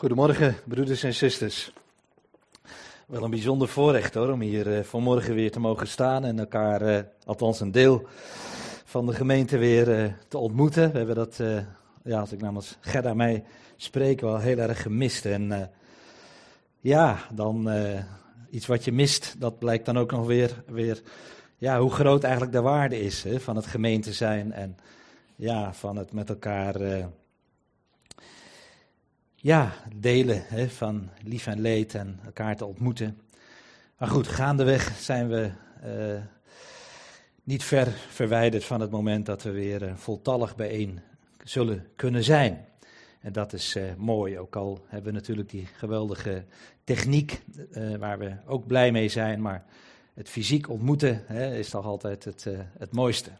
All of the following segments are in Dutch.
Goedemorgen, broeders en zusters. Wel een bijzonder voorrecht hoor, om hier uh, vanmorgen weer te mogen staan en elkaar, uh, althans een deel van de gemeente weer uh, te ontmoeten. We hebben dat, ja, als ik namens Gerda mij spreek, wel heel erg gemist. En ja, dan iets wat je mist, dat blijkt dan ook nog weer, weer ja, hoe groot eigenlijk de waarde is hè, van het gemeente zijn en ja, van het met elkaar ja, delen hè, van lief en leed en elkaar te ontmoeten. Maar goed, gaandeweg zijn we uh, niet ver verwijderd van het moment dat we weer uh, voltallig bijeen zullen kunnen zijn. En dat is uh, mooi, ook al hebben we natuurlijk die geweldige techniek waar we ook blij mee zijn, maar het fysiek ontmoeten hè, is toch altijd het, het mooiste.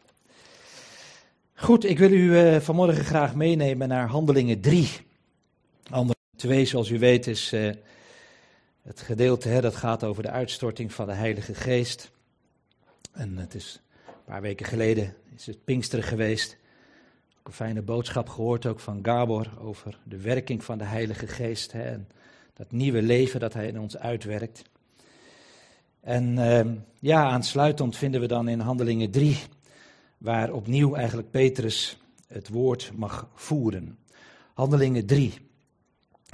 Goed, ik wil u vanmorgen graag meenemen naar Handelingen 3. Andere twee, zoals u weet, is uh, het gedeelte hè, dat gaat over de uitstorting van de Heilige Geest. En het is een paar weken geleden is het Pinksteren geweest. Ook een fijne boodschap gehoord ook van Gabor over de werking van de Heilige Geest. Hè, en dat nieuwe leven dat hij in ons uitwerkt. En uh, ja, aansluitend vinden we dan in Handelingen 3, waar opnieuw eigenlijk Petrus het woord mag voeren. Handelingen 3.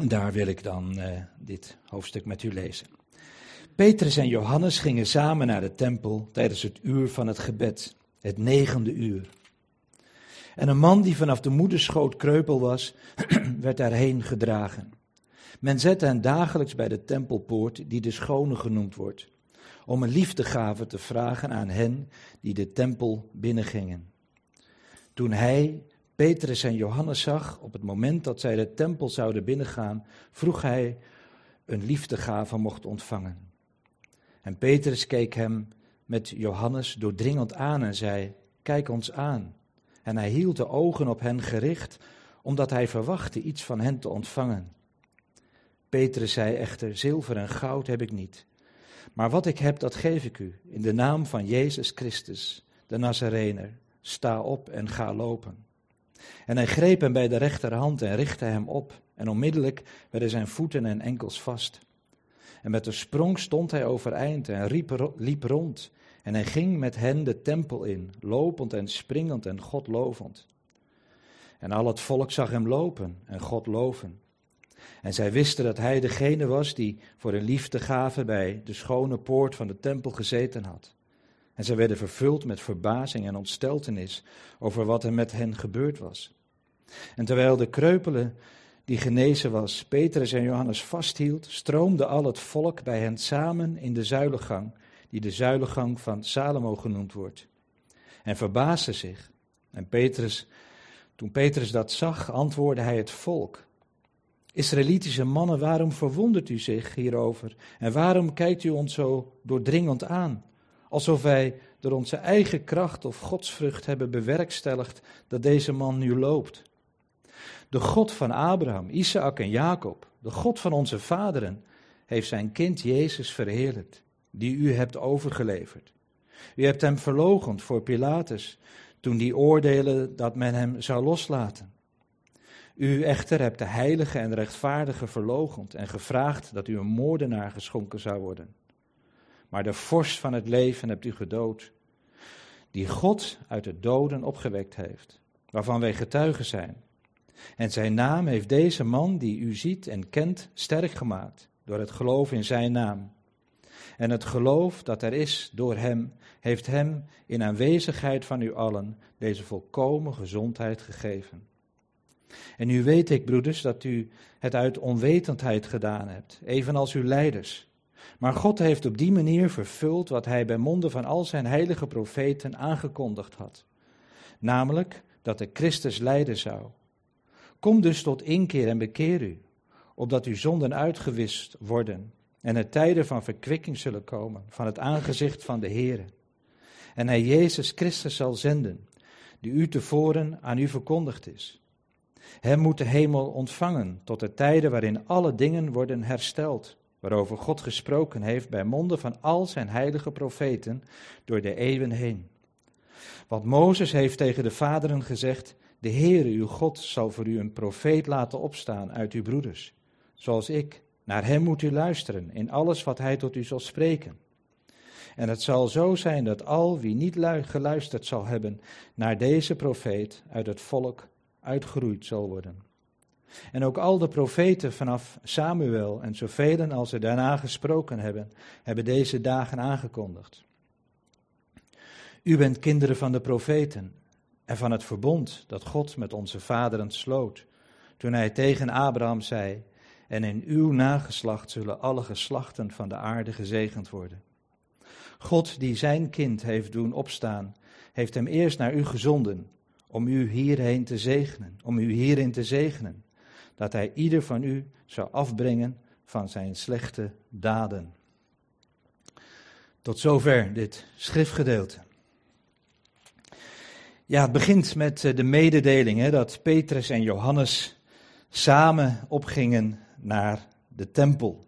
Daar wil ik dan uh, dit hoofdstuk met u lezen. Petrus en Johannes gingen samen naar de tempel tijdens het uur van het gebed, het negende uur. En een man die vanaf de moederschoot kreupel was, werd daarheen gedragen. Men zette hen dagelijks bij de tempelpoort, die de schone genoemd wordt, om een liefdegave te vragen aan hen die de tempel binnengingen. Toen hij Petrus en Johannes zag, op het moment dat zij de tempel zouden binnengaan, vroeg hij een liefdegave mocht ontvangen. En Petrus keek hem met Johannes doordringend aan en zei: Kijk ons aan. En hij hield de ogen op hen gericht, omdat hij verwachtte iets van hen te ontvangen. Petrus zei echter: Zilver en goud heb ik niet. Maar wat ik heb, dat geef ik u. In de naam van Jezus Christus, de Nazarener. Sta op en ga lopen. En hij greep hem bij de rechterhand en richtte hem op. En onmiddellijk werden zijn voeten en enkels vast. En met een sprong stond hij overeind en riep, liep rond. En hij ging met hen de tempel in, lopend en springend en God lovend. En al het volk zag hem lopen en God loven. En zij wisten dat hij degene was die voor een liefdegave bij de schone poort van de tempel gezeten had. En zij werden vervuld met verbazing en ontsteltenis over wat er met hen gebeurd was. En terwijl de kreupele die genezen was, Petrus en Johannes vasthield, stroomde al het volk bij hen samen in de zuilengang, die de zuilengang van Salomo genoemd wordt. En verbaasde zich. En Petrus, toen Petrus dat zag, antwoordde hij het volk. Israëlitische mannen, waarom verwondert u zich hierover? En waarom kijkt u ons zo doordringend aan? Alsof wij door onze eigen kracht of godsvrucht hebben bewerkstelligd dat deze man nu loopt. De God van Abraham, Isaac en Jacob, de God van onze vaderen, heeft zijn kind Jezus verheerlijkt, die u hebt overgeleverd. U hebt hem verlogend voor Pilatus, toen die oordeelde dat men hem zou loslaten. U echter hebt de heilige en rechtvaardige verlogend en gevraagd dat u een moordenaar geschonken zou worden maar de vorst van het leven hebt u gedood, die God uit de doden opgewekt heeft, waarvan wij getuigen zijn. En zijn naam heeft deze man, die u ziet en kent, sterk gemaakt, door het geloof in zijn naam. En het geloof dat er is door hem, heeft hem in aanwezigheid van u allen deze volkomen gezondheid gegeven. En nu weet ik, broeders, dat u het uit onwetendheid gedaan hebt, evenals uw leiders. Maar God heeft op die manier vervuld wat hij bij monden van al zijn heilige profeten aangekondigd had. Namelijk dat de Christus lijden zou. Kom dus tot inkeer en bekeer u, opdat uw zonden uitgewist worden en er tijden van verkwikking zullen komen van het aangezicht van de Heer. En hij Jezus Christus zal zenden, die u tevoren aan u verkondigd is. Hem moet de hemel ontvangen tot de tijden waarin alle dingen worden hersteld waarover God gesproken heeft bij monden van al zijn heilige profeten door de eeuwen heen. Want Mozes heeft tegen de vaderen gezegd, de Heere uw God zal voor u een profeet laten opstaan uit uw broeders. zoals ik. Naar hem moet u luisteren in alles wat hij tot u zal spreken. En het zal zo zijn dat al wie niet geluisterd zal hebben naar deze profeet uit het volk uitgeroeid zal worden. En ook al de profeten vanaf Samuel en zoveel als er daarna gesproken hebben, hebben deze dagen aangekondigd. U bent kinderen van de profeten en van het verbond dat God met onze vaderen sloot, toen hij tegen Abraham zei, en in uw nageslacht zullen alle geslachten van de aarde gezegend worden. God die zijn kind heeft doen opstaan, heeft hem eerst naar u gezonden om u hierheen te zegenen, om u hierin te zegenen, dat hij ieder van u zou afbrengen van zijn slechte daden. Tot zover dit schriftgedeelte. Ja, het begint met eh, de mededeling hè, dat Petrus en Johannes samen opgingen naar de tempel.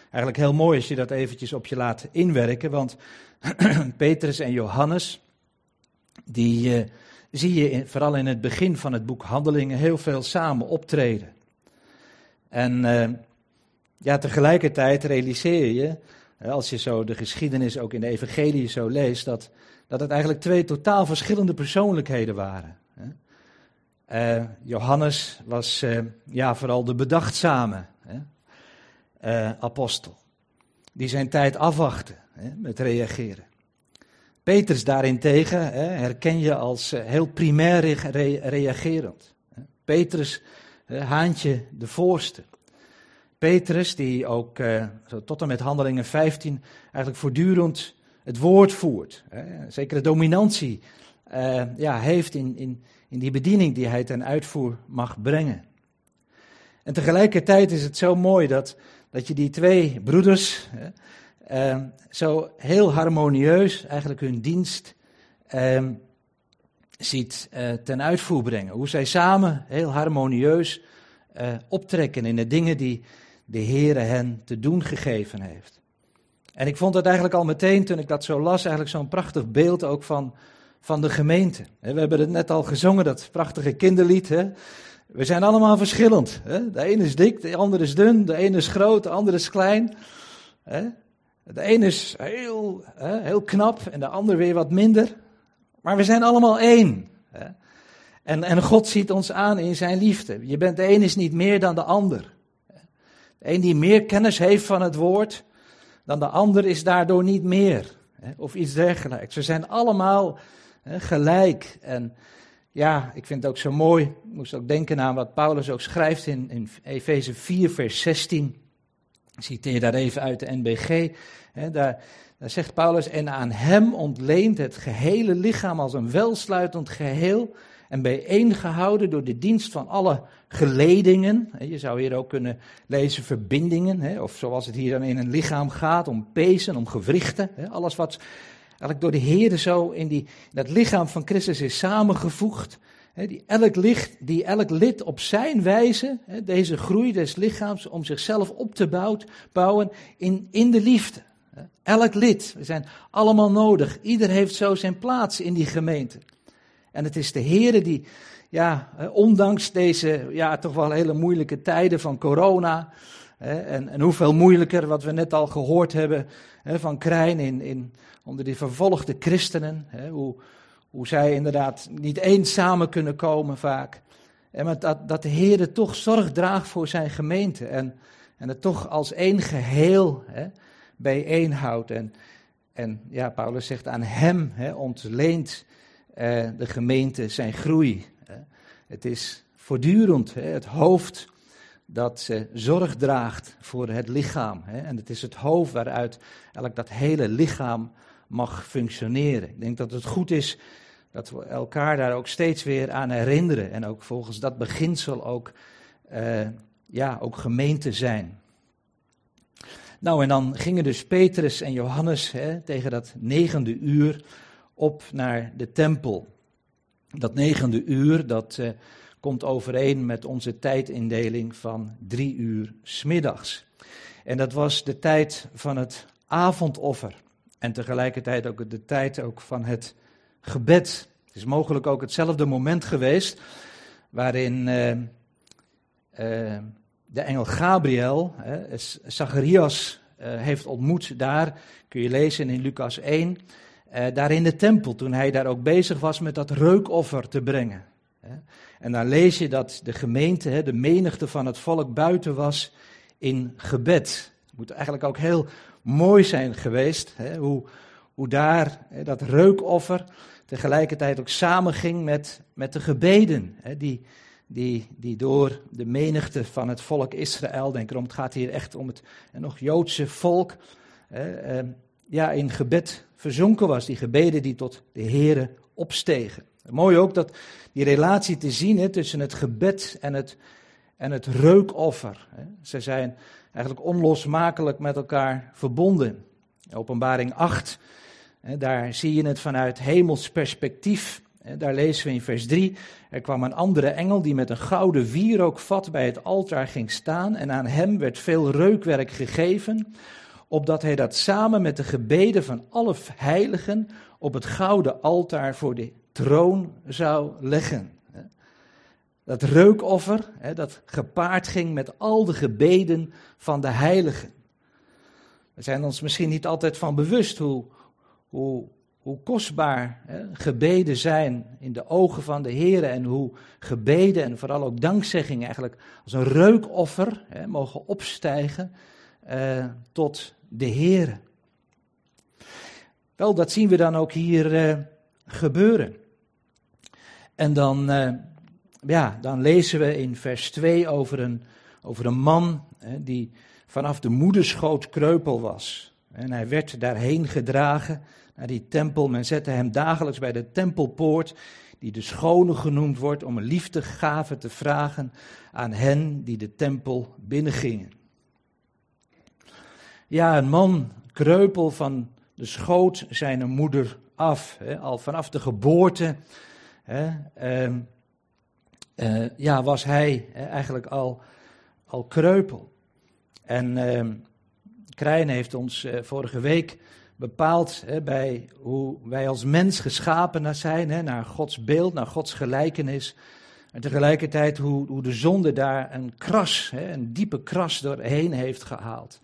Eigenlijk heel mooi als je dat eventjes op je laat inwerken, want Petrus en Johannes, die uh, zie je vooral in het begin van het boek Handelingen heel veel samen optreden. En uh, ja, tegelijkertijd realiseer je, als je zo de geschiedenis ook in de evangelie zo leest, dat, dat het eigenlijk twee totaal verschillende persoonlijkheden waren. Uh, Johannes was ja, vooral de bedachtzame apostel, die zijn tijd afwachtte met reageren. Petrus daarentegen hè, herken je als heel primair reagerend. Petrus, haantje de voorste. Petrus, die ook zo tot en met handelingen 15 eigenlijk voortdurend het woord voert. Hè, zekere dominantie ja, heeft in, in, in die bediening die hij ten uitvoer mag brengen. En tegelijkertijd is het zo mooi dat, dat je die twee broeders eh, zo heel harmonieus eigenlijk hun dienst eh, ziet eh, ten uitvoer brengen. Hoe zij samen heel harmonieus eh, optrekken in de dingen die de Heere hen te doen gegeven heeft. En ik vond het eigenlijk al meteen, toen ik dat zo las, eigenlijk zo'n prachtig beeld ook van, van de gemeente. We hebben het net al gezongen, dat prachtige kinderlied. Hè? We zijn allemaal verschillend. Hè? De ene is dik, de ander is dun, de ene is groot, de ander is klein. Hè? De ene is heel, heel knap en de ander weer wat minder. Maar we zijn allemaal één. En, en God ziet ons aan in zijn liefde. Je bent de een is niet meer dan de ander. De een die meer kennis heeft van het woord dan de ander is daardoor niet meer. Of iets dergelijks. We zijn allemaal gelijk. En ja, ik vind het ook zo mooi. Ik moest ook denken aan wat Paulus ook schrijft in, in Efeze 4, vers 16. Ik citeer daar even uit de NBG. Daar, daar zegt Paulus: En aan hem ontleent het gehele lichaam als een welsluitend geheel. En bijeengehouden door de dienst van alle geledingen. Je zou hier ook kunnen lezen verbindingen. Of zoals het hier dan in een lichaam gaat, om pezen, om gewrichten. Alles wat eigenlijk door de Heer zo in, die, dat lichaam van Christus is samengevoegd. Die, elk licht, die elk lid op zijn wijze, deze groei des lichaams, om zichzelf op te bouwen in, in de liefde. Elk lid, we zijn allemaal nodig. Ieder heeft zo zijn plaats in die gemeente. En het is de Heer die, ja, ondanks deze ja, toch wel hele moeilijke tijden van corona. Hè, en, en hoeveel moeilijker, wat we net al gehoord hebben hè, van Krijn in, in, onder die vervolgde christenen. Hè, hoe, hoe zij inderdaad niet eens samen kunnen komen vaak. En dat, dat de Heer toch zorg draagt voor zijn gemeente. En, en het toch als één geheel hè, bijeenhoudt. En, en ja, Paulus zegt aan hem hè, ontleent eh, de gemeente zijn groei. Het is voortdurend hè, het hoofd dat zorg draagt voor het lichaam. Hè. En het is het hoofd waaruit elk dat hele lichaam mag functioneren. Ik denk dat het goed is dat we elkaar daar ook steeds weer aan herinneren. En ook volgens dat beginsel ook, uh, ja, ook gemeente zijn. Nou, en dan gingen dus Petrus en Johannes hè, tegen dat negende uur op naar de tempel. Dat negende uur, dat uh, komt overeen met onze tijdindeling van drie uur smiddags. En dat was de tijd van het avondoffer. En tegelijkertijd ook de tijd ook van het gebed. Het is mogelijk ook hetzelfde moment geweest waarin uh, uh, de engel Gabriel, Zacharias heeft ontmoet daar, kun je lezen in Lucas 1, daar in de tempel, toen hij daar ook bezig was met dat reukoffer te brengen. En dan lees je dat de gemeente, de menigte van het volk buiten was in gebed. Het moet eigenlijk ook heel mooi zijn geweest, hoe, hoe daar dat reukoffer tegelijkertijd ook samenging met, met de gebeden die, die, die door de menigte van het volk Israël, denk erom, het gaat hier echt om het nog Joodse volk, eh, ja, in gebed verzonken was. Die gebeden die tot de Here opstegen. Mooi ook dat die relatie te zien hè, tussen het gebed en het, en het reukoffer. Hè. Ze zijn eigenlijk onlosmakelijk met elkaar verbonden. Openbaring 8, hè, daar zie je het vanuit hemels perspectief. Daar lezen we in vers 3, er kwam een andere engel die met een gouden wierookvat bij het altaar ging staan en aan hem werd veel reukwerk gegeven, opdat hij dat samen met de gebeden van alle heiligen op het gouden altaar voor de troon zou leggen. Dat reukoffer, dat gepaard ging met al de gebeden van de heiligen. We zijn ons misschien niet altijd van bewust hoe, hoe, hoe kostbaar hè, gebeden zijn in de ogen van de Heer en hoe gebeden en vooral ook dankzeggingen eigenlijk als een reukoffer hè, mogen opstijgen eh, tot de Heer. Wel, dat zien we dan ook hier eh, gebeuren. En dan, uh, ja, dan lezen we in vers 2 over een, over een man hè, die vanaf de moederschoot kreupel was. En hij werd daarheen gedragen die tempel. Men zette hem dagelijks bij de tempelpoort, die de schone genoemd wordt, om een liefdegave te vragen aan hen die de tempel binnengingen. Ja, een man kreupel van de schoot zijn moeder af. Hè, al vanaf de geboorte hè, ehm, eh, ja, was hij eigenlijk al, al kreupel. En uh, Krijn heeft ons uh, vorige week bepaald hè, bij hoe wij als mens geschapen zijn, hè, naar Gods beeld, naar Gods gelijkenis. En tegelijkertijd hoe, hoe de zonde daar een kras, hè, een diepe kras doorheen heeft gehaald.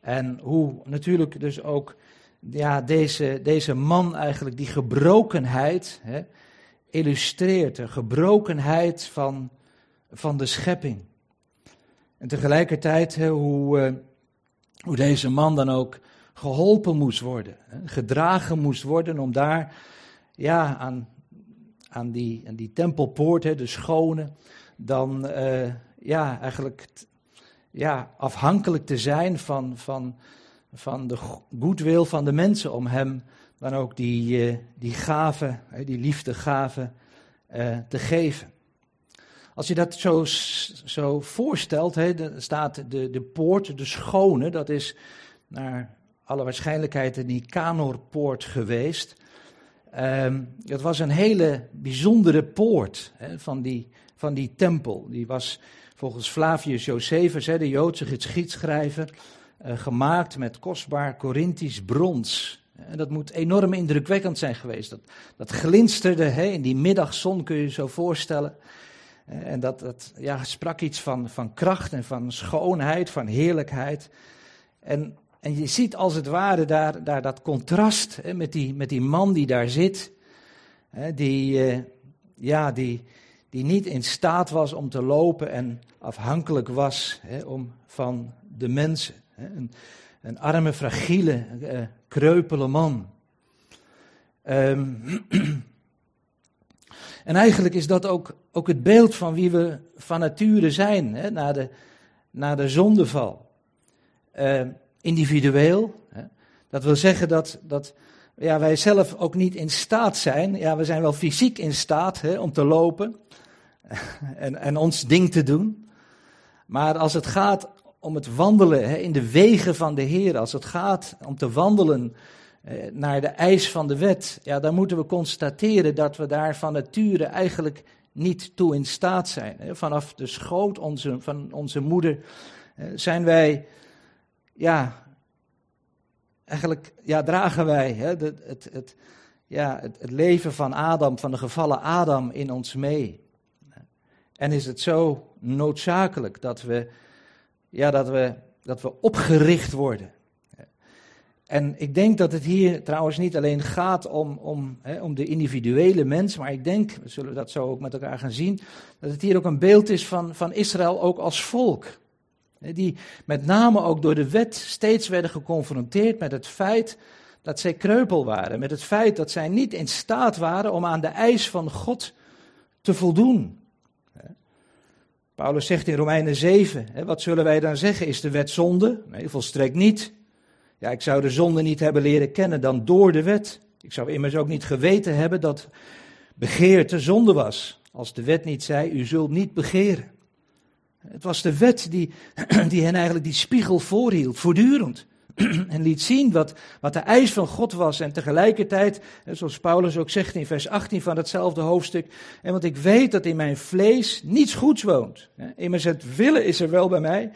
En hoe natuurlijk dus ook ja, deze, deze man eigenlijk die gebrokenheid hè, illustreert. De gebrokenheid van, van de schepping. En tegelijkertijd hè, hoe, uh, hoe deze man dan ook geholpen moest worden. Gedragen moest worden om daar ja, aan, aan, die, aan die tempelpoort, hè, de schone, dan uh, ja, eigenlijk ja, afhankelijk te zijn van, van, van de goedwil van de mensen om hem dan ook die, uh, die gave, die liefdegave uh, te geven. Als je dat zo, zo voorstelt, dan staat de, de poort, de schone, dat is naar alle waarschijnlijkheid een Nicanorpoort geweest. Um, dat was een hele bijzondere poort van, die, van die tempel. Die was volgens Flavius Josephus, hè, de Joodse geschiedschrijver, uh, gemaakt met kostbaar Corinthisch brons. En dat moet enorm indrukwekkend zijn geweest. Dat, dat glinsterde in die middagzon, kun je je zo voorstellen. En dat, dat ja, sprak iets van, van kracht en van schoonheid, van heerlijkheid. En, en je ziet als het ware daar, daar dat contrast hè, met, die, met die man die daar zit. Hè, die, uh, ja, die, die niet in staat was om te lopen en afhankelijk was hè, om, van de mensen. Een, een arme, fragiele, uh, kreupele man. Um, en eigenlijk is dat ook, ook het beeld van wie we van nature zijn, hè, na, de, na de zondeval. Uh, individueel, dat wil zeggen dat, dat ja, wij zelf ook niet in staat zijn, ja, we zijn wel fysiek in staat hè, om te lopen en, en ons ding te doen. Maar als het gaat om het wandelen hè, in de wegen van de Heer, als het gaat om te wandelen eh, naar de eis van de wet, ja, dan moeten we constateren dat we daar van nature eigenlijk niet toe in staat zijn. Hè. Vanaf de schoot onze, van onze moeder eh, zijn wij, ja, eigenlijk ja, dragen wij hè, het, het, ja, het, het leven van Adam, van de gevallen Adam in ons mee. En is het zo noodzakelijk dat we ja, dat, we, dat we opgericht worden. En ik denk dat het hier trouwens niet alleen gaat om, om, hè, om de individuele mens, maar ik denk, we zullen dat zo ook met elkaar gaan zien, dat het hier ook een beeld is van, van Israël ook als volk. Die met name ook door de wet steeds werden geconfronteerd met het feit dat zij kreupel waren. Met het feit dat zij niet in staat waren om aan de eis van God te voldoen. Paulus zegt in Romeinen 7, wat zullen wij dan zeggen? Is de wet zonde? Nee, volstrekt niet. Ja, ik zou de zonde niet hebben leren kennen dan door de wet. Ik zou immers ook niet geweten hebben dat begeerte zonde was. Als de wet niet zei, u zult niet begeren. Het was de wet die, die hen eigenlijk die spiegel voorhield, voortdurend. En liet zien wat, wat de eis van God was. En tegelijkertijd, zoals Paulus ook zegt in vers 18 van hetzelfde hoofdstuk. En want ik weet dat in mijn vlees niets goeds woont. Immers het willen is er wel bij mij.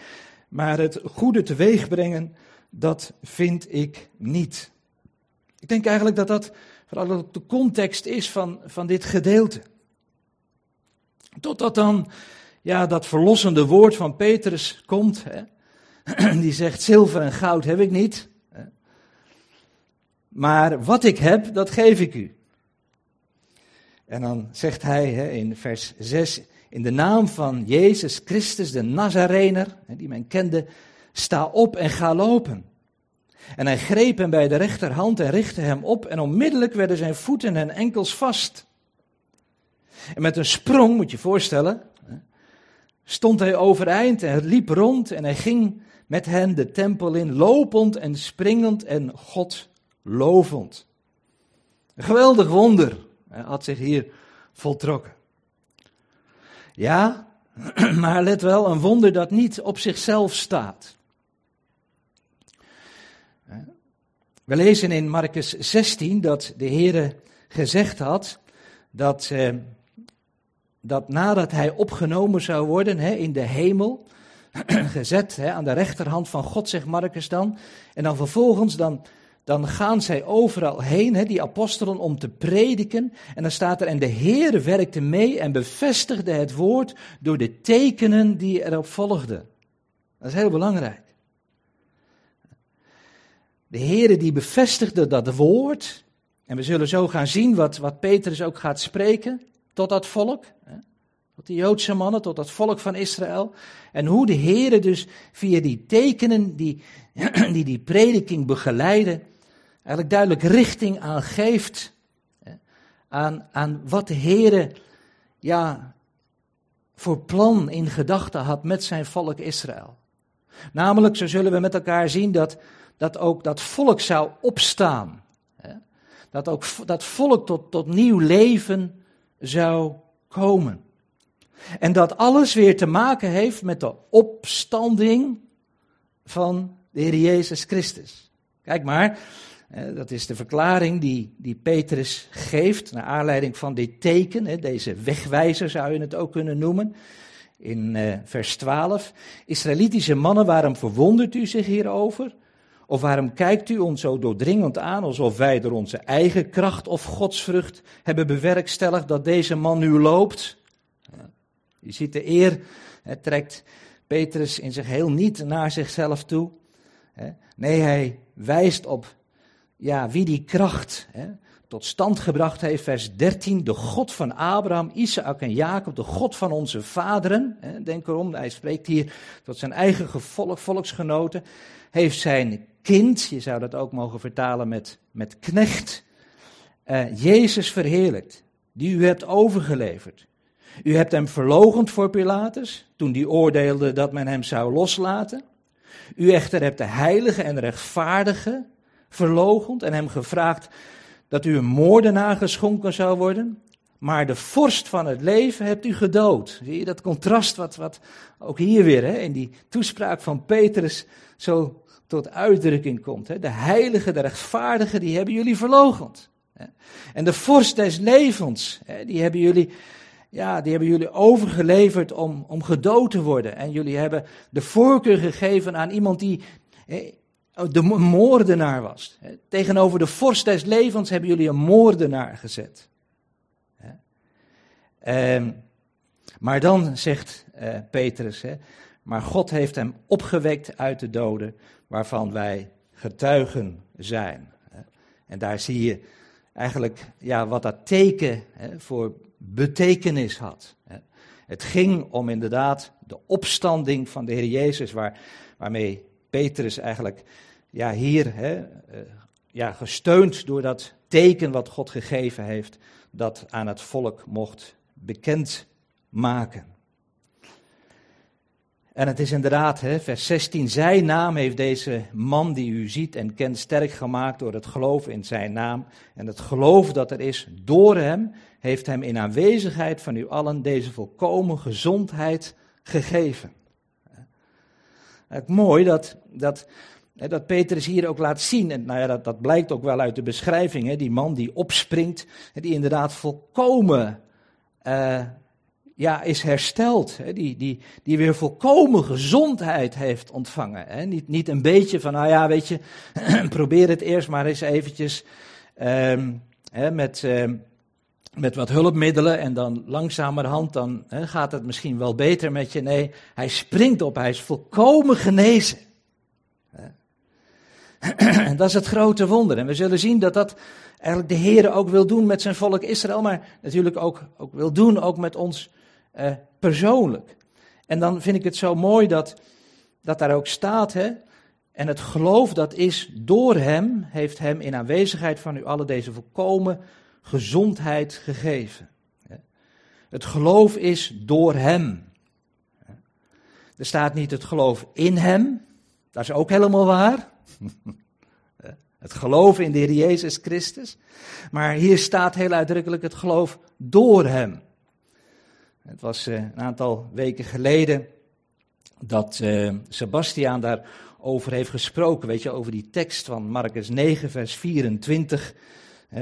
Maar het goede teweeg brengen, dat vind ik niet. Ik denk eigenlijk dat dat vooral de context is van, van dit gedeelte. Totdat dan ja, dat verlossende woord van Petrus komt. Hè, die zegt: Zilver en goud heb ik niet. Maar wat ik heb, dat geef ik u. En dan zegt hij hè, in vers 6: In de naam van Jezus Christus, de Nazarener, die men kende, sta op en ga lopen. En hij greep hem bij de rechterhand en richtte hem op, en onmiddellijk werden zijn voeten en enkels vast. En met een sprong, moet je voorstellen, stond hij overeind en liep rond en hij ging met hen de tempel in, lopend en springend en God lovend. Een geweldig wonder had zich hier voltrokken. Ja, maar let wel, een wonder dat niet op zichzelf staat. We lezen in Marcus 16 dat de Heere gezegd had dat, eh, dat nadat hij opgenomen zou worden hè, in de hemel, gezet hè, aan de rechterhand van God, zegt Marcus dan, en dan vervolgens dan, dan gaan zij overal heen, hè, die apostelen, om te prediken. En dan staat er, en de Heere werkte mee en bevestigde het woord door de tekenen die erop volgden. Dat is heel belangrijk. De Heere die bevestigde dat woord. En we zullen zo gaan zien wat, wat Petrus ook gaat spreken tot dat volk. Tot de Joodse mannen, tot dat volk van Israël. En hoe de Heere dus via die tekenen die die, die prediking begeleiden, eigenlijk duidelijk richting aangeeft aan, aan wat de Heere ja, voor plan in gedachten had met zijn volk Israël. Namelijk, zo zullen we met elkaar zien dat dat ook dat volk zou opstaan. Dat ook dat volk tot, tot nieuw leven zou komen. En dat alles weer te maken heeft met de opstanding van de Heer Jezus Christus. Kijk maar, dat is de verklaring die, die Petrus geeft, naar aanleiding van dit teken, deze wegwijzer zou je het ook kunnen noemen. In eh, vers 12. Israëlitische mannen, waarom verwondert u zich hierover? Of waarom kijkt u ons zo doordringend aan alsof wij door onze eigen kracht of godsvrucht hebben bewerkstelligd dat deze man nu loopt? Je ziet de eer, het trekt Petrus in zich heel niet naar zichzelf toe. Nee, hij wijst op ja, wie die kracht tot stand gebracht heeft. Vers 13, de God van Abraham, Isaac en Jacob, de God van onze vaderen. Denk erom, hij spreekt hier tot zijn eigen volksgenoten. Heeft zijn kind, je zou dat ook mogen vertalen met, met knecht, uh, Jezus verheerlijkt, die u hebt overgeleverd. U hebt hem verlogend voor Pilatus, toen die oordeelde dat men hem zou loslaten. U echter hebt de heilige en rechtvaardige verlogend en hem gevraagd dat u een moordenaar geschonken zou worden. Maar de vorst van het leven hebt u gedood. Zie je dat contrast wat, wat ook hier weer hè, in die toespraak van Petrus zo tot uitdrukking komt. Hè? De heilige, de rechtvaardige, die hebben jullie verlogend. En de vorst des levens, die hebben jullie, ja, die hebben jullie overgeleverd om, om gedood te worden. En jullie hebben de voorkeur gegeven aan iemand die de moordenaar was. Tegenover de vorst des levens hebben jullie een moordenaar gezet. Ehm, maar dan zegt uh, Petrus, maar God heeft hem opgewekt uit de doden, waarvan wij getuigen zijn. En daar zie je eigenlijk ja, wat dat teken voor betekenis had. Het ging om inderdaad de opstanding van de Heer Jezus, waar, waarmee Petrus eigenlijk ja, hier, hè, eh, ja, gesteund door dat teken wat God gegeven heeft, dat aan het volk mocht bekend maken. En het is inderdaad, hè, vers 16, zijn naam heeft deze man die u ziet en kent sterk gemaakt door het geloof in zijn naam. En het geloof dat er is door hem, heeft hem in aanwezigheid van u allen deze volkomen gezondheid gegeven. Het mooi dat, dat, dat Petrus hier ook laat zien, en nou ja, dat, dat blijkt ook wel uit de beschrijving, hè, die man die opspringt, die inderdaad volkomen uh, ja, is hersteld. Hè, die, die, die weer volkomen gezondheid heeft ontvangen. Hè. Niet, niet een beetje van, nou ja, weet je, probeer het eerst maar eens eventjes um, hè, met, um, met wat hulpmiddelen en dan langzamerhand dan gaat het misschien wel beter met je. Nee, hij springt op, hij is volkomen genezen. En dat is het grote wonder. En we zullen zien dat dat eigenlijk de Heer ook wil doen met zijn volk Israël, maar natuurlijk ook, ook wil doen ook met ons uh, persoonlijk. En dan vind ik het zo mooi dat, dat daar ook staat, hè, en het geloof dat is door hem, heeft hem in aanwezigheid van u allen deze volkomen gezondheid gegeven. Het geloof is door hem. Er staat niet het geloof in hem, dat is ook helemaal waar. Het geloof in de Heer Jezus Christus. Maar hier staat heel uitdrukkelijk het geloof door hem. Het was uh, een aantal weken geleden dat uh, Sebastiaan daarover heeft gesproken, weet je, over die tekst van Marcus 9, vers 24, hè,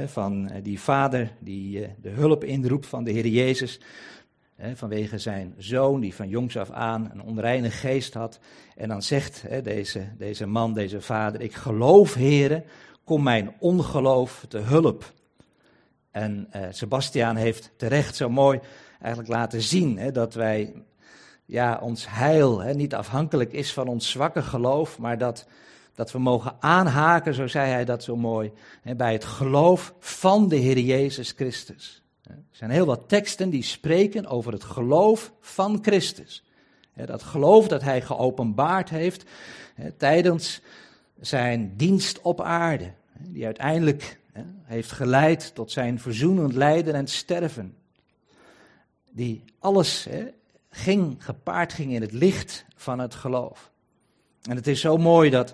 van uh, die vader die de hulp inroept van de Heer Jezus, vanwege zijn zoon die van jongs af aan een onreine geest had. En dan zegt deze, deze man, deze vader, ik geloof, heren, kom mijn ongeloof te hulp. En Sebastiaan heeft terecht zo mooi eigenlijk laten zien dat wij, ja, ons heil niet afhankelijk is van ons zwakke geloof, maar dat, dat we mogen aanhaken, zo zei hij dat zo mooi, bij het geloof van de Heer Jezus Christus. Er zijn heel wat teksten die spreken over het geloof van Christus. Dat geloof dat hij geopenbaard heeft tijdens zijn dienst op aarde, die uiteindelijk heeft geleid tot zijn verzoenend lijden en sterven die alles ging, gepaard ging in het licht van het geloof. En het is zo mooi dat,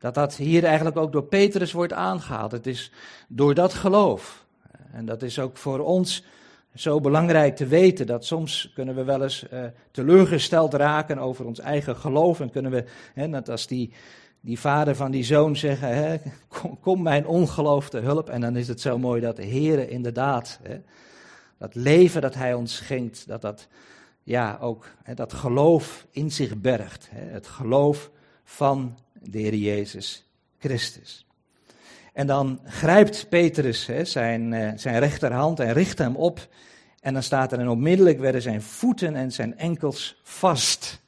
dat dat hier eigenlijk ook door Petrus wordt aangehaald. Het is door dat geloof. En dat is ook voor ons zo belangrijk te weten dat soms kunnen we wel eens uh, teleurgesteld raken over ons eigen geloof. En kunnen we, hè, net als die, die vader van die zoon zeggen, hè, kom, kom, mijn ongeloof te hulp. En dan is het zo mooi dat de Heer inderdaad hè, dat leven dat hij ons schenkt, dat dat ja, ook hè, dat geloof in zich bergt. Hè, het geloof van de Heer Jezus Christus. En dan grijpt Petrus hè, zijn, uh, zijn rechterhand en richt hem op. En dan staat er, en onmiddellijk werden zijn voeten en zijn enkels vast.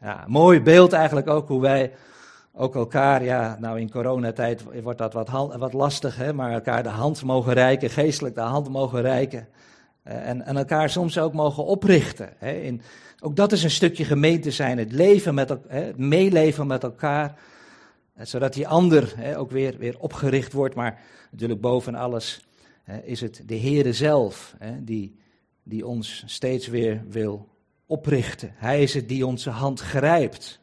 Ja, mooi beeld eigenlijk ook hoe wij ook elkaar, ja, nou in coronatijd wordt dat wat, wat lastig, hè, maar elkaar de hand mogen reiken, geestelijk de hand mogen reiken. Uh, en, en, elkaar soms ook mogen oprichten. Hè, in, ook dat is een stukje gemeente zijn, het leven met het meeleven met elkaar, uh, zodat die ander ook weer, weer opgericht wordt. Maar natuurlijk boven alles is het de Heere zelf die, die ons steeds weer wil oprichten. Hij is het die onze hand grijpt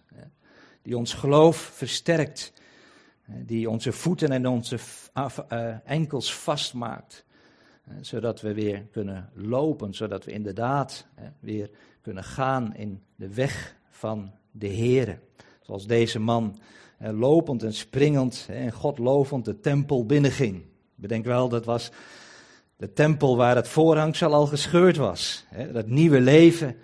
die ons geloof versterkt, die onze voeten en onze eh, enkels vastmaakt, zodat we weer kunnen lopen, zodat we inderdaad weer kunnen gaan in de weg van de Heer. Zoals deze man lopend en springend en God lovend de tempel binnenging. Bedenk wel, dat was de tempel waar het voorhangsel al gescheurd was. Dat nieuwe leven,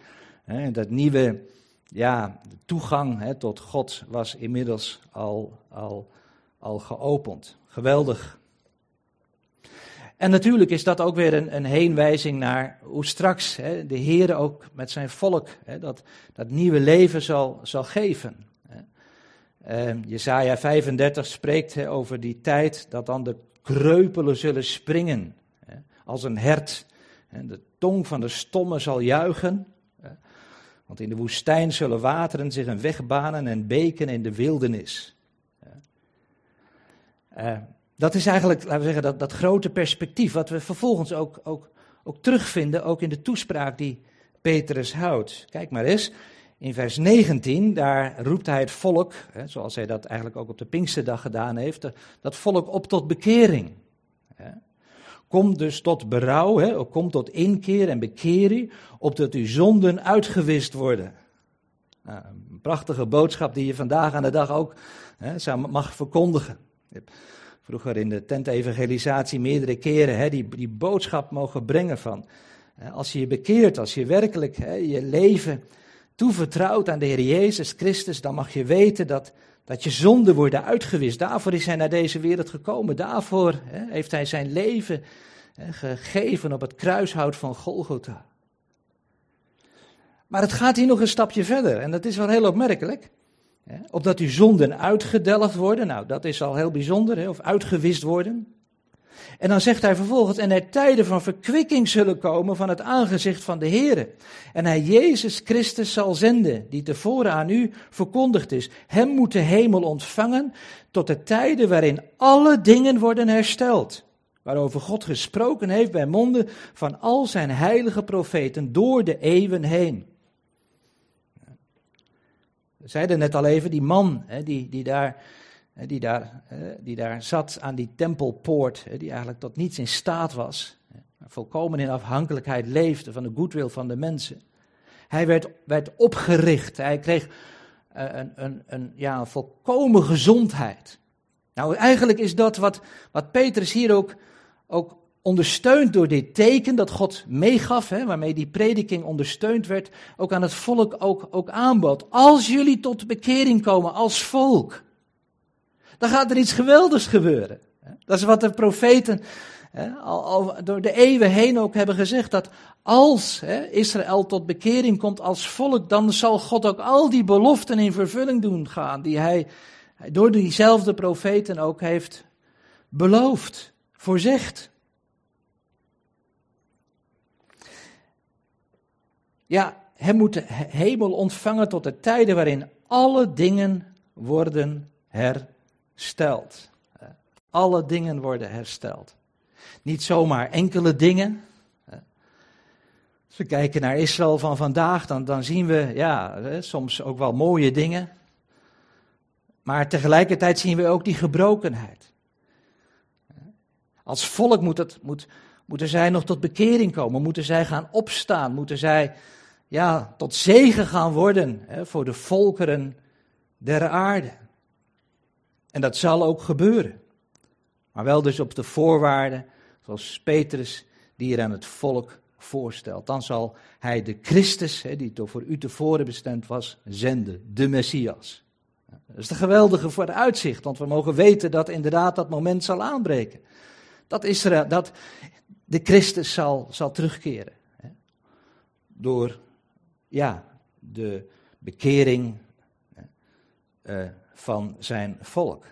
dat nieuwe ja, de toegang tot God was inmiddels al, al, al geopend. Geweldig. En natuurlijk is dat ook weer een, een heenwijzing naar hoe straks hè, de Heer ook met zijn volk hè, dat, dat nieuwe leven zal, zal geven. Uh, Jesaja 35 spreekt hè, over die tijd dat dan de kreupelen zullen springen hè, als een hert. En de tong van de stomme zal juichen. Want in de woestijn zullen wateren zich een weg banen en beken in de wildernis. Uh, dat is eigenlijk, laten we zeggen, dat, dat grote perspectief, wat we vervolgens ook, ook, ook terugvinden, ook in de toespraak die Petrus houdt. Kijk maar eens, in vers 19, daar roept hij het volk, hè, zoals hij dat eigenlijk ook op de Pinksterdag gedaan heeft, dat volk op tot bekering. Hè. Kom dus tot berouw, hè, kom tot inkeer en bekeer u, opdat uw zonden uitgewist worden. Nou, een prachtige boodschap die je vandaag aan de dag ook hè, mag verkondigen vroeger in de tentevangelisatie meerdere keren hè, die, die boodschap mogen brengen van. Als je je bekeert, als je werkelijk hè, je leven toevertrouwt aan de Heer Jezus Christus, dan mag je weten dat, dat je zonden worden uitgewist. Daarvoor is hij naar deze wereld gekomen. Daarvoor hè, heeft hij zijn leven gegeven op het kruishout van Golgotha. Maar het gaat hier nog een stapje verder en dat is wel heel opmerkelijk. Opdat uw zonden uitgedelgd worden. Nou, dat is al heel bijzonder, of uitgewist worden. En dan zegt hij vervolgens, en er tijden van verkwikking zullen komen van het aangezicht van de Heer. En hij Jezus Christus zal zenden, die tevoren aan u verkondigd is. Hem moet de hemel ontvangen tot de tijden waarin alle dingen worden hersteld. Waarover God gesproken heeft bij monden van al zijn heilige profeten door de eeuwen heen. Zeiden net al even, die man hè, die, die, daar, die, daar, die daar zat aan die tempelpoort, die eigenlijk tot niets in staat was, volkomen in afhankelijkheid leefde van de goodwill van de mensen. Hij werd, werd opgericht, hij kreeg eh, een, een, een, ja, een volkomen gezondheid. Nou, eigenlijk is dat wat, wat Petrus hier ook, ook ondersteund door dit teken dat God meegaf, hè, waarmee die prediking ondersteund werd, ook aan het volk ook, ook aanbood. Als jullie tot bekering komen als volk, dan gaat er iets geweldigs gebeuren. Dat is wat de profeten hè, al, al, door de eeuwen heen ook hebben gezegd, dat als hè, Israël tot bekering komt als volk, dan zal God ook al die beloften in vervulling doen gaan, die hij door diezelfde profeten ook heeft beloofd, voorzegd. Ja, hij moet de hemel ontvangen tot de tijden waarin alle dingen worden hersteld. Alle dingen worden hersteld. Niet zomaar enkele dingen. Als we kijken naar Israël van vandaag, dan, dan zien we ja, soms ook wel mooie dingen. Maar tegelijkertijd zien we ook die gebrokenheid. Als volk moet het, moet, moeten zij nog tot bekering komen, moeten zij gaan opstaan, moeten zij ja, tot zegen gaan worden hè, voor de volkeren der aarde. En dat zal ook gebeuren. Maar wel dus op de voorwaarden, zoals Petrus die er aan het volk voorstelt. Dan zal hij de Christus, hè, die toch voor u tevoren bestemd was, zenden, de Messias. Dat is de geweldige vooruitzicht, want we mogen weten dat inderdaad dat moment zal aanbreken. Dat, Israël, dat de Christus zal, zal terugkeren. Hè, door ja, de bekering uh, van zijn volk.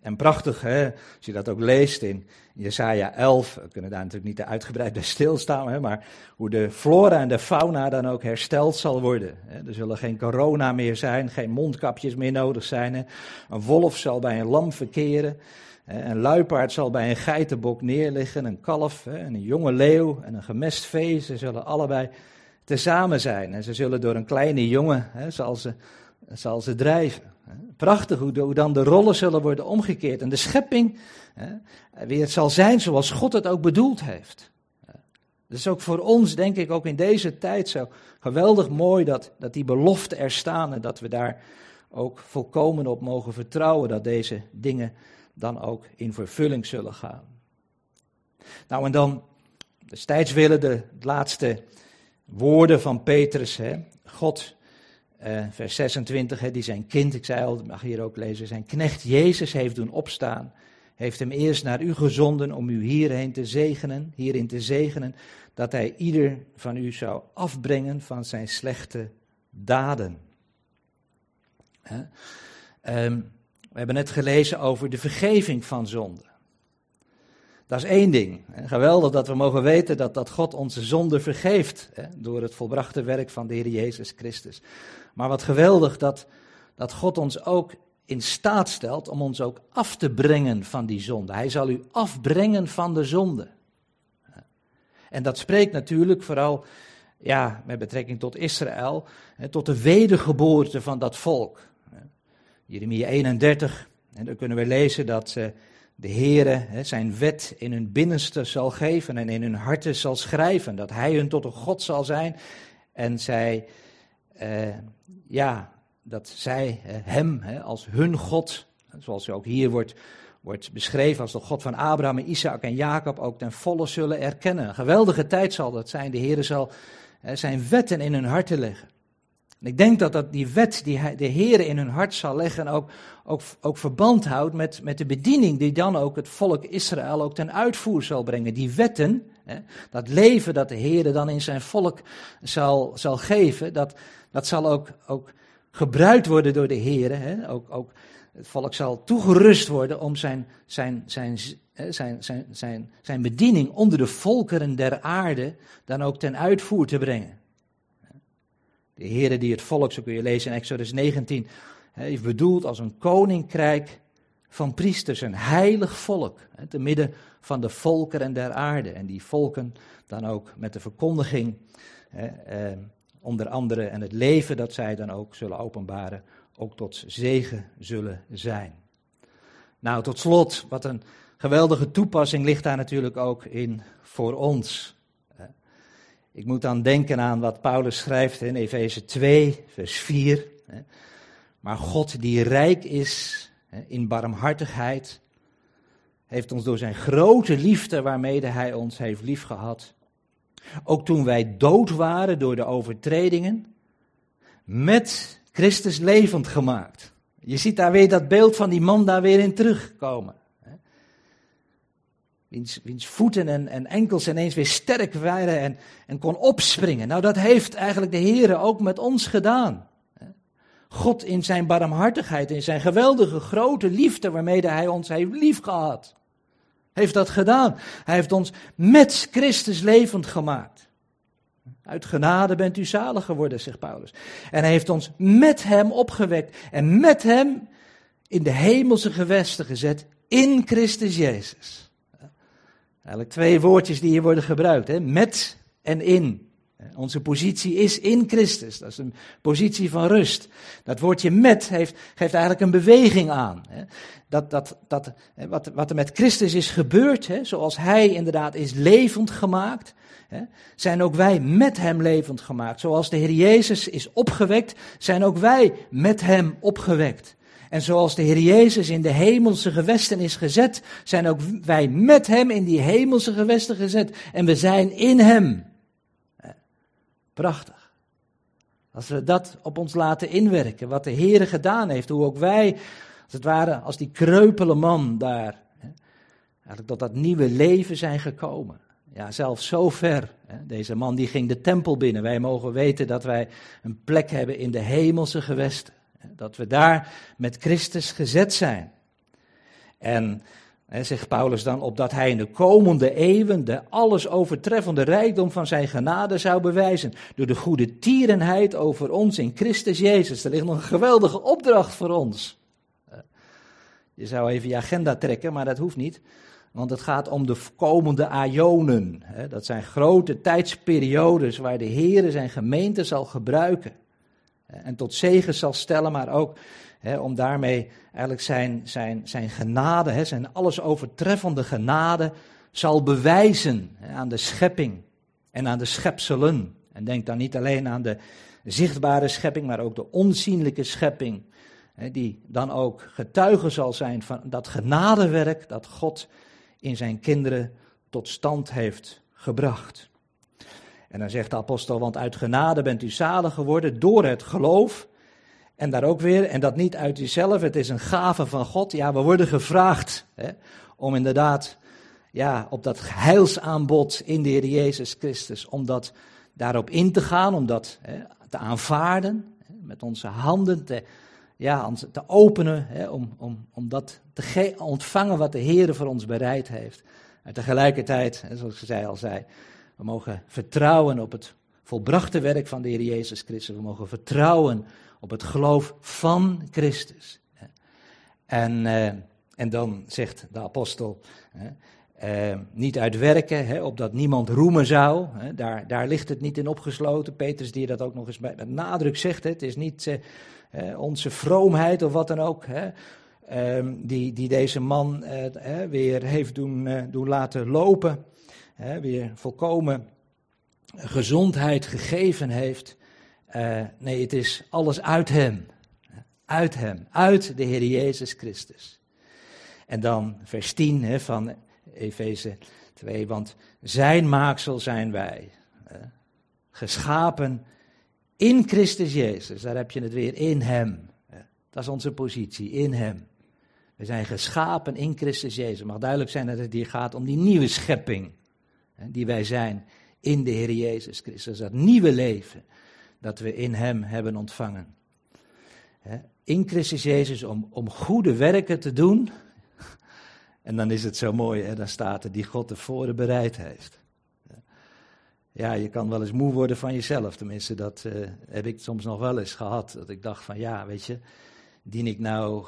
En prachtig, hè, als je dat ook leest in Jesaja 11, we kunnen daar natuurlijk niet te uitgebreid bij stilstaan, hè, maar hoe de flora en de fauna dan ook hersteld zal worden. Hè. Er zullen geen corona meer zijn, geen mondkapjes meer nodig zijn. Een wolf zal bij een lam verkeren, hè. een luipaard zal bij een geitenbok neerliggen, een kalf hè, en een jonge leeuw en een gemest vee, ze zullen allebei tezamen zijn. En ze zullen door een kleine jongen, hè, zal, ze, zal ze drijven. Prachtig hoe, hoe, dan de rollen zullen worden omgekeerd. En de schepping hè, weer zal zijn zoals God het ook bedoeld heeft. Het is ook voor ons, denk ik, ook in deze tijd zo geweldig mooi dat, dat die beloften er staan en dat we daar ook volkomen op mogen vertrouwen dat deze dingen dan ook in vervulling zullen gaan. Nou, en dan destijds willen de laatste woorden van Petrus. Hè. God, eh, vers 26, hè, die zijn kind, ik zei al, dat mag hier ook lezen, zijn knecht Jezus heeft doen opstaan. heeft hem eerst naar u gezonden om u hierheen te zegenen, hierin te zegenen, dat hij ieder van u zou afbrengen van zijn slechte daden. Ehm, we hebben net gelezen over de vergeving van zonde. Dat is één ding. Geweldig dat we mogen weten dat, dat God onze zonde vergeeft hè, door het volbrachte werk van de Heer Jezus Christus. Maar wat geweldig dat, dat God ons ook in staat stelt om ons ook af te brengen van die zonde. Hij zal u afbrengen van de zonde. En dat spreekt natuurlijk vooral ja, met betrekking tot Israël, tot de wedergeboorte van dat volk. Jeremia 31, en dan kunnen we lezen dat de Heere zijn wet in hun binnenste zal geven en in hun harten zal schrijven. Dat hij hun tot een God zal zijn en zij, eh, ja, dat zij eh, hem als hun God, zoals ook hier wordt, wordt beschreven als de God van Abraham, Isaac en Jacob, ook ten volle zullen erkennen. Een geweldige tijd zal dat zijn. De Heere zal zijn wetten in hun harten leggen. En ik denk dat, dat die wet die de Heer in hun hart zal leggen ook, ook, ook verband houdt met, met de bediening die dan ook het volk Israël ook ten uitvoer zal brengen. Die wetten, hè, dat leven dat de Heer dan in zijn volk zal, zal geven, dat, dat zal ook, ook gebruikt worden door de Heer. Ook, ook het volk zal toegerust worden om zijn, zijn, zijn, zijn, zijn, zijn, zijn bediening onder de volkeren der aarde dan ook ten uitvoer te brengen. De Heere die het volk, zo kun je lezen in Exodus 19, heeft bedoeld als een koninkrijk van priesters, een heilig volk, te midden van de volkeren der aarde. En die volken dan ook met de verkondiging, eh, onder andere, en het leven dat zij dan ook zullen openbaren, ook tot zegen zullen zijn. Nou, tot slot, wat een geweldige toepassing ligt daar natuurlijk ook in voor ons. Ik moet dan denken aan wat Paulus schrijft in Efeze 2, vers 4. Maar God die rijk is in barmhartigheid, heeft ons door zijn grote liefde waarmee hij ons heeft liefgehad, ook toen wij dood waren door de overtredingen, met Christus levend gemaakt. Je ziet daar weer dat beeld van die man daar weer in terugkomen wiens, voeten en, en, enkels ineens weer sterk waren en, en kon opspringen. Nou, dat heeft eigenlijk de Heer ook met ons gedaan. God in zijn barmhartigheid, in zijn geweldige grote liefde waarmee hij ons heeft liefgehad, heeft dat gedaan. Hij heeft ons met Christus levend gemaakt. Uit genade bent u zalig geworden, zegt Paulus. En hij heeft ons met hem opgewekt en met hem in de hemelse gewesten gezet in Christus Jezus. Eigenlijk twee woordjes die hier worden gebruikt. Hè? Met en in. Onze positie is in Christus. Dat is een positie van rust. Dat woordje met heeft, geeft eigenlijk een beweging aan. Dat, dat, dat, wat, wat er met Christus is gebeurd, hè, zoals Hij inderdaad is levend gemaakt, hè, zijn ook wij met Hem levend gemaakt. Zoals de Heer Jezus is opgewekt, zijn ook wij met Hem opgewekt. En zoals de Heer Jezus in de hemelse gewesten is gezet, zijn ook wij met Hem in die hemelse gewesten gezet. En we zijn in Hem. Prachtig. Als we dat op ons laten inwerken, wat de Heer gedaan heeft, hoe ook wij, als het ware, als die kreupele man daar, eigenlijk tot dat nieuwe leven zijn gekomen. Ja, zelfs zo ver. Deze man die ging de tempel binnen. Wij mogen weten dat wij een plek hebben in de hemelse gewesten. Dat we daar met Christus gezet zijn. En zegt Paulus dan, opdat hij in de komende eeuwen de alles overtreffende rijkdom van zijn genade zou bewijzen. Door de goede tierenheid over ons in Christus Jezus. Er ligt nog een geweldige opdracht voor ons. Eh, je zou even je agenda trekken, maar dat hoeft niet. Want het gaat om de komende aionen. Dat zijn grote tijdsperiodes waar de Heer zijn gemeente zal gebruiken. En tot zegen zal stellen, maar ook hè, om daarmee eigenlijk zijn, zijn, zijn genade, hè, zijn alles overtreffende genade, zal bewijzen aan de schepping en aan de schepselen. En denk dan niet alleen aan de zichtbare schepping, maar ook de onzienlijke schepping, hè, die dan ook getuige zal zijn van dat genadewerk dat God in zijn kinderen tot stand heeft gebracht. En dan zegt de apostel, want uit genade bent u zalig geworden door het geloof. En daar ook weer, en dat niet uit jezelf, het is een gave van God. Ja, we worden gevraagd hè, om inderdaad ja, op dat heilsaanbod in de Heer Jezus Christus, om dat daarop in te gaan, om dat hè, te aanvaarden, hè, met onze handen te, ja, te openen, hè, om, om, om dat te ontvangen wat de Heer voor ons bereid heeft. En tegelijkertijd, zoals ik al zei, we mogen vertrouwen op het volbrachte werk van de Heer Jezus Christus. We mogen vertrouwen op het geloof van Christus. En, uh, en dan zegt de apostel, uh, niet uit werken, hè, opdat niemand roemen zou. Daar, daar ligt het niet in opgesloten. Petrus die dat ook nog eens met nadruk zegt. Het is niet uh, onze vroomheid of wat dan ook. Um, die, die deze man weer heeft doen, doen laten lopen. Weer volkomen gezondheid gegeven heeft. Uh, nee, het is alles uit Hem. Uit Hem, uit de Heer Jezus Christus. En dan vers 10 hè, van Efeze 2, want Zijn maaksel zijn wij. geschapen in Christus Jezus, daar heb je het weer, in Hem. Dat is onze positie, in Hem. We zijn geschapen in Christus Jezus. Het mag duidelijk zijn dat het hier gaat om die nieuwe schepping die wij zijn in de Heer Jezus Christus. Dat nieuwe leven dat we in Hem hebben ontvangen. In Christus Jezus om, om goede werken te doen. En dan is het zo mooi, hè? dan staat er die God tevoren bereid heeft. Ja, je kan wel eens moe worden van jezelf. Tenminste, dat uh, heb ik soms nog wel eens gehad. Dat ik dacht van ja, weet je, dien ik nou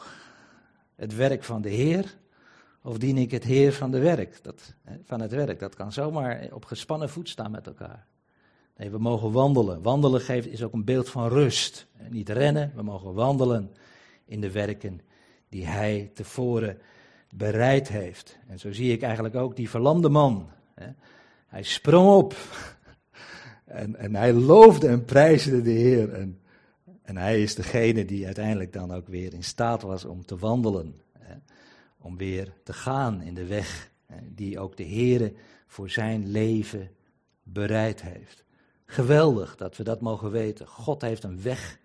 het werk van de Heer of dien ik het Heer van, de werk, dat, van het werk? Dat kan zomaar op gespannen voet staan met elkaar. Nee, we mogen wandelen. Wandelen geeft, is ook een beeld van rust. Niet rennen, we mogen wandelen in de werken die Hij tevoren bereid heeft. En zo zie ik eigenlijk ook die verlamde man. Hij sprong op en, en hij loofde en prijsde de Heer. En, en hij is degene die uiteindelijk dan ook weer in staat was om te wandelen om weer te gaan in de weg die ook de Heere voor zijn leven bereid heeft. Geweldig dat we dat mogen weten. God heeft een weg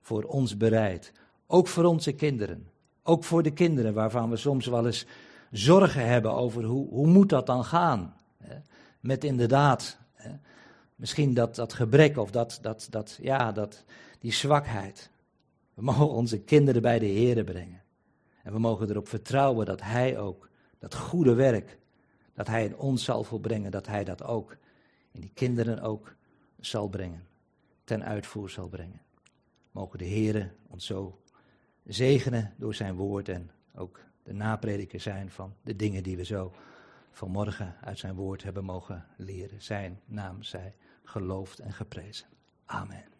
voor ons bereid. Ook voor onze kinderen. Ook voor de kinderen waarvan we soms wel eens zorgen hebben over hoe, hoe moet dat dan gaan. Met inderdaad misschien dat, dat gebrek of dat, dat, dat, ja, dat, die zwakheid. We mogen onze kinderen bij de Heer brengen. En we mogen erop vertrouwen dat Hij ook dat goede werk, dat Hij in ons zal volbrengen, dat Hij dat ook in die kinderen ook zal brengen, ten uitvoer zal brengen. Mogen de Heere ons zo zegenen door zijn woord en ook de naprediker zijn van de dingen die we zo vanmorgen uit zijn woord hebben mogen leren. Zijn naam zij geloofd en geprezen. Amen.